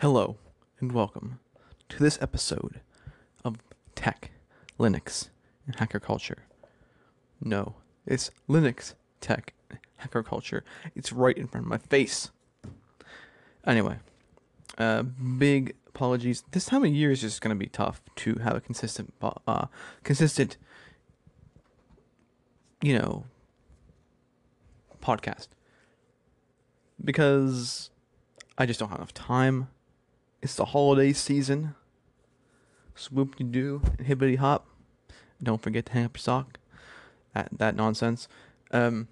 Hello, and welcome to this episode of Tech, Linux, and Hacker Culture. No, it's Linux, Tech, Hacker Culture. It's right in front of my face. Anyway, uh, big apologies. This time of year is just going to be tough to have a consistent, uh, consistent, you know, podcast because I just don't have enough time. It's the holiday season. Swoop de doo, hibbity hop. Don't forget to hang up your sock. That that nonsense. Um,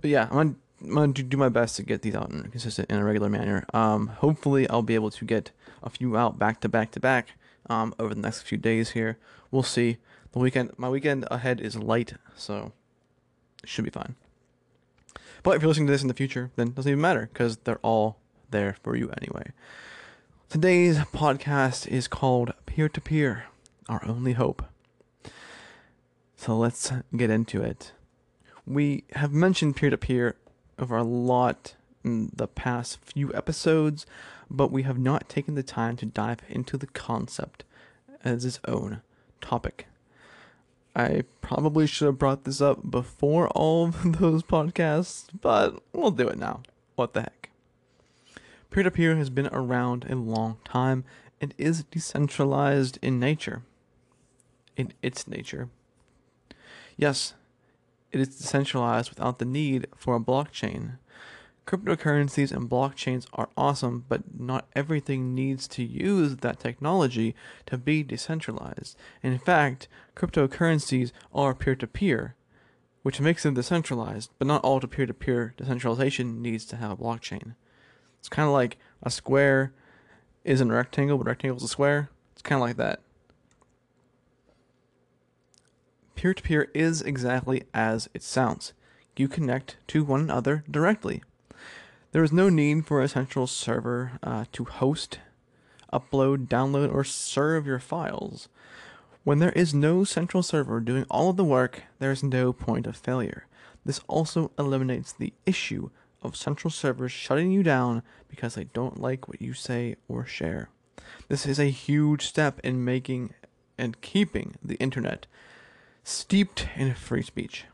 but yeah, I'm gonna, I'm gonna do my best to get these out in a consistent in a regular manner. Um, hopefully I'll be able to get a few out back to back to back. Um, over the next few days here, we'll see. The weekend, my weekend ahead is light, so it should be fine. But if you're listening to this in the future, then it doesn't even matter because they're all there for you anyway. Today's podcast is called Peer to Peer, Our Only Hope. So let's get into it. We have mentioned peer to peer over a lot in the past few episodes, but we have not taken the time to dive into the concept as its own topic. I probably should have brought this up before all of those podcasts, but we'll do it now. What the heck? Peer to peer has been around a long time and is decentralized in nature. In its nature. Yes, it is decentralized without the need for a blockchain. Cryptocurrencies and blockchains are awesome, but not everything needs to use that technology to be decentralized. In fact, cryptocurrencies are peer to peer, which makes them decentralized, but not all peer to peer decentralization needs to have a blockchain. It's kind of like a square isn't a rectangle, but a rectangle is a square. It's kind of like that. Peer to peer is exactly as it sounds. You connect to one another directly. There is no need for a central server uh, to host, upload, download, or serve your files. When there is no central server doing all of the work, there is no point of failure. This also eliminates the issue of central servers shutting you down because they don't like what you say or share. This is a huge step in making and keeping the internet steeped in free speech.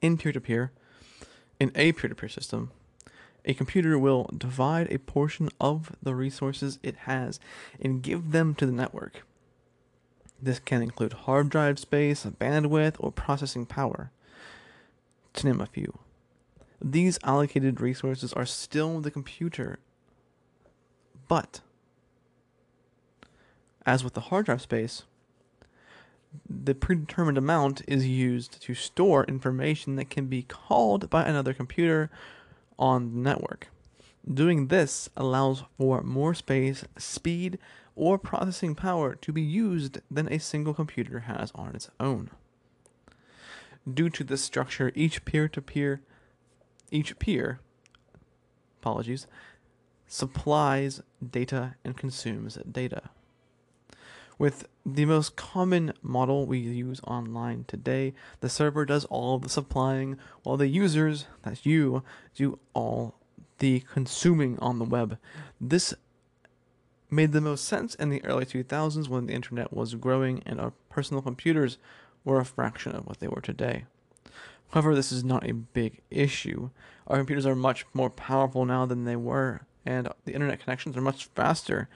In peer to peer, in a peer to peer system, a computer will divide a portion of the resources it has and give them to the network. This can include hard drive space, bandwidth, or processing power, to name a few. These allocated resources are still the computer, but as with the hard drive space, the predetermined amount is used to store information that can be called by another computer on the network. Doing this allows for more space, speed, or processing power to be used than a single computer has on its own. Due to this structure, each peer to peer each peer, apologies, supplies data and consumes data. With the most common model we use online today, the server does all the supplying while the users, that's you, do all the consuming on the web. This made the most sense in the early 2000s when the internet was growing and our personal computers were a fraction of what they were today. However, this is not a big issue. Our computers are much more powerful now than they were, and the internet connections are much faster.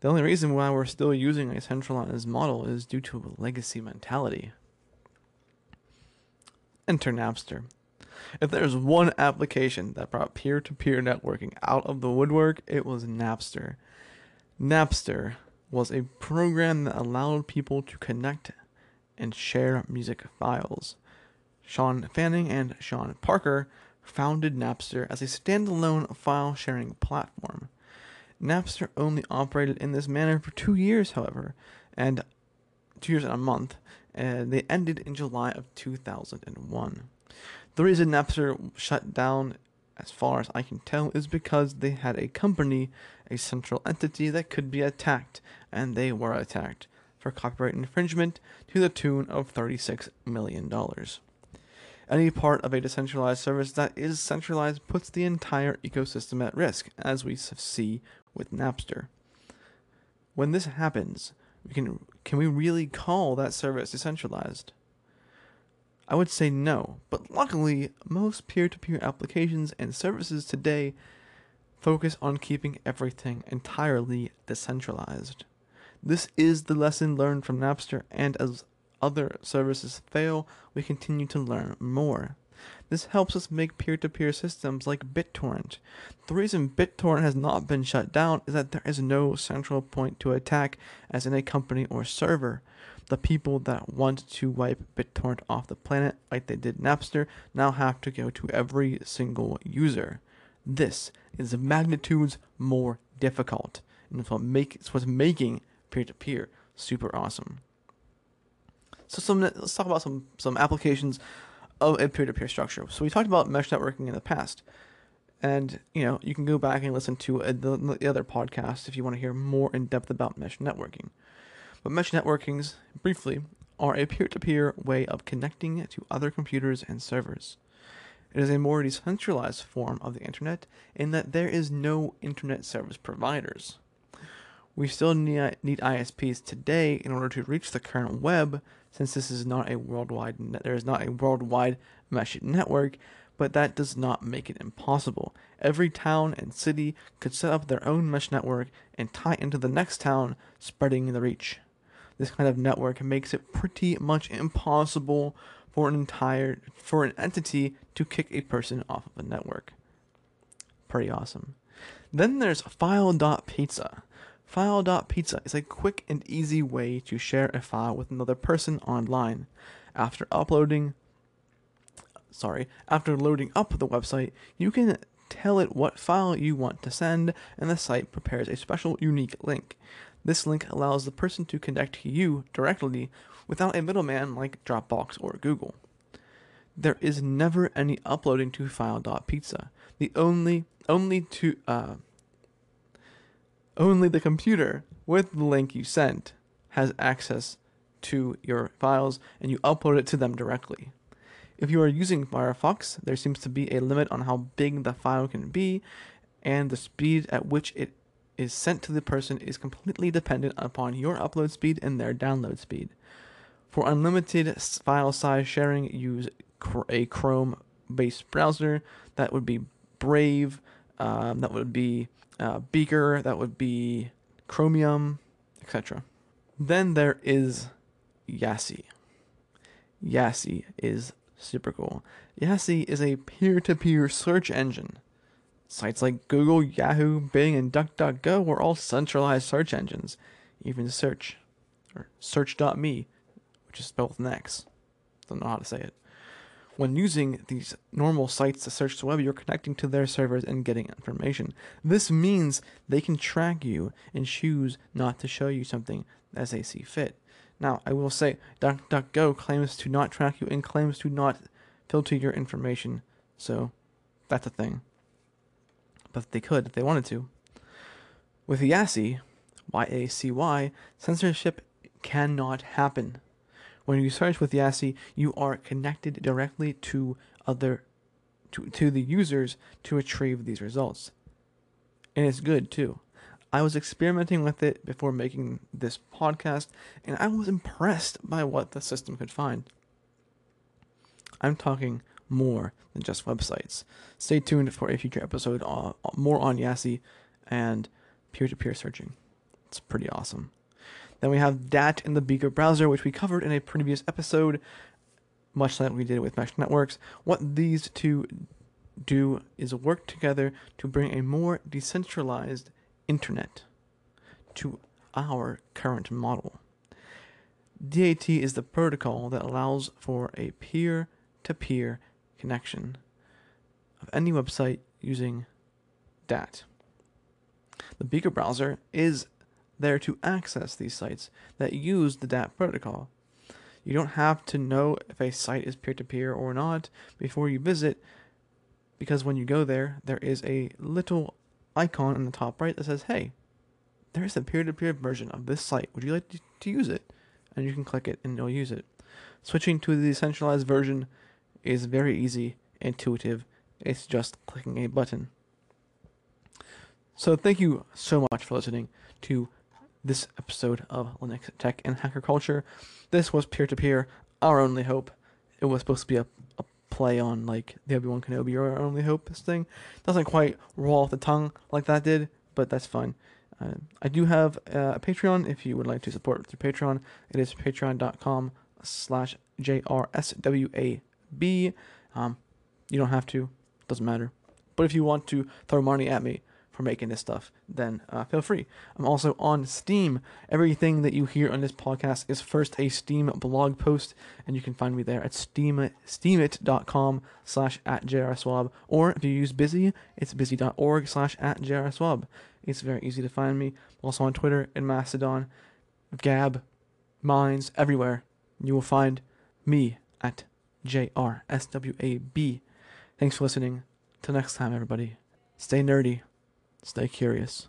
The only reason why we're still using a centralized model is due to a legacy mentality. Enter Napster. If there's one application that brought peer to peer networking out of the woodwork, it was Napster. Napster was a program that allowed people to connect and share music files. Shawn Fanning and Sean Parker founded Napster as a standalone file sharing platform. Napster only operated in this manner for two years, however, and two years and a month, and they ended in July of 2001. The reason Napster shut down, as far as I can tell, is because they had a company, a central entity that could be attacked, and they were attacked for copyright infringement to the tune of $36 million. Any part of a decentralized service that is centralized puts the entire ecosystem at risk, as we see with Napster. When this happens, we can can we really call that service decentralized? I would say no, but luckily, most peer-to-peer applications and services today focus on keeping everything entirely decentralized. This is the lesson learned from Napster, and as other services fail, we continue to learn more. This helps us make peer to peer systems like BitTorrent. The reason BitTorrent has not been shut down is that there is no central point to attack, as in a company or server. The people that want to wipe BitTorrent off the planet, like they did Napster, now have to go to every single user. This is magnitudes more difficult, and it's, make, what's making peer to peer super awesome. So some let's talk about some some applications of a peer-to-peer structure. So we talked about mesh networking in the past, and you know you can go back and listen to a, the, the other podcast if you want to hear more in depth about mesh networking. But mesh networkings, briefly, are a peer-to-peer way of connecting to other computers and servers. It is a more decentralized form of the internet in that there is no internet service providers. We still need ISPs today in order to reach the current web, since this is not a worldwide there is not a worldwide mesh network, but that does not make it impossible. Every town and city could set up their own mesh network and tie into the next town, spreading the reach. This kind of network makes it pretty much impossible for an entire for an entity to kick a person off of a network. Pretty awesome. Then there's file.pizza. File.pizza is a quick and easy way to share a file with another person online. After uploading, sorry, after loading up the website, you can tell it what file you want to send, and the site prepares a special unique link. This link allows the person to connect to you directly without a middleman like Dropbox or Google. There is never any uploading to file.pizza. The only only to uh, only the computer with the link you sent has access to your files and you upload it to them directly. If you are using Firefox, there seems to be a limit on how big the file can be, and the speed at which it is sent to the person is completely dependent upon your upload speed and their download speed. For unlimited file size sharing, use a Chrome based browser. That would be Brave. Um, that would be uh, Beaker, that would be Chromium, etc. Then there is YaCy. YaCy is super cool. YaCy is a peer to peer search engine. Sites like Google, Yahoo, Bing, and DuckDuckGo are all centralized search engines. Even Searx, or Searx.me, which is spelled with an X. Don't know how to say it. When using these normal sites to search the web, you're connecting to their servers and getting information. This means they can track you and choose not to show you something as they see fit. Now, I will say, DuckDuckGo claims to not track you and claims to not filter your information, so that's a thing. But they could if they wanted to. With Yacy, Y-A-C-Y, censorship cannot happen. When you search with YaCy, you are connected directly to other to, to the users to retrieve these results. And it's good too. I was experimenting with it before making this podcast, and I was impressed by what the system could find. I'm talking more than just websites. Stay tuned for a future episode uh, more on YaCy and peer to peer searching. It's pretty awesome. Then we have DAT in the Beaker browser, which we covered in a previous episode, much like we did with mesh networks. What these two do is work together to bring a more decentralized internet to our current model. DAT is the protocol that allows for a peer to peer connection of any website using DAT. The Beaker browser is there to access these sites that use the DAT protocol. You don't have to know if a site is peer to peer or not before you visit, because when you go there, there is a little icon in the top right that says, Hey, there's a peer to peer version of this site. Would you like to use it? And you can click it and it'll use it. Switching to the decentralized version is very easy, intuitive. It's just clicking a button. So thank you so much for listening to this episode of Linux Tech and Hacker Culture. This was peer to peer, our only hope. It was supposed to be a, a play on like the Obi Wan Kenobi or our only hope. This thing doesn't quite roll off the tongue like that did, but that's fine. Uh, I do have uh, a Patreon if you would like to support through Patreon. It is patreon.com slash JRSWAB. Um, you don't have to, doesn't matter. But if you want to throw money at me for making this stuff, then uh, feel free. I'm also on Steem. Everything that you hear on this podcast is first a Steem blog post, and you can find me there at steem, steemit.com slash at jrswab. Or if you use Busy, it's busy.org slash at jrswab. It's very easy to find me. Also on Twitter and Mastodon, Gab, Minds, everywhere. You will find me at JRSWAB. Thanks for listening. Till next time, everybody. Stay nerdy. Stay curious.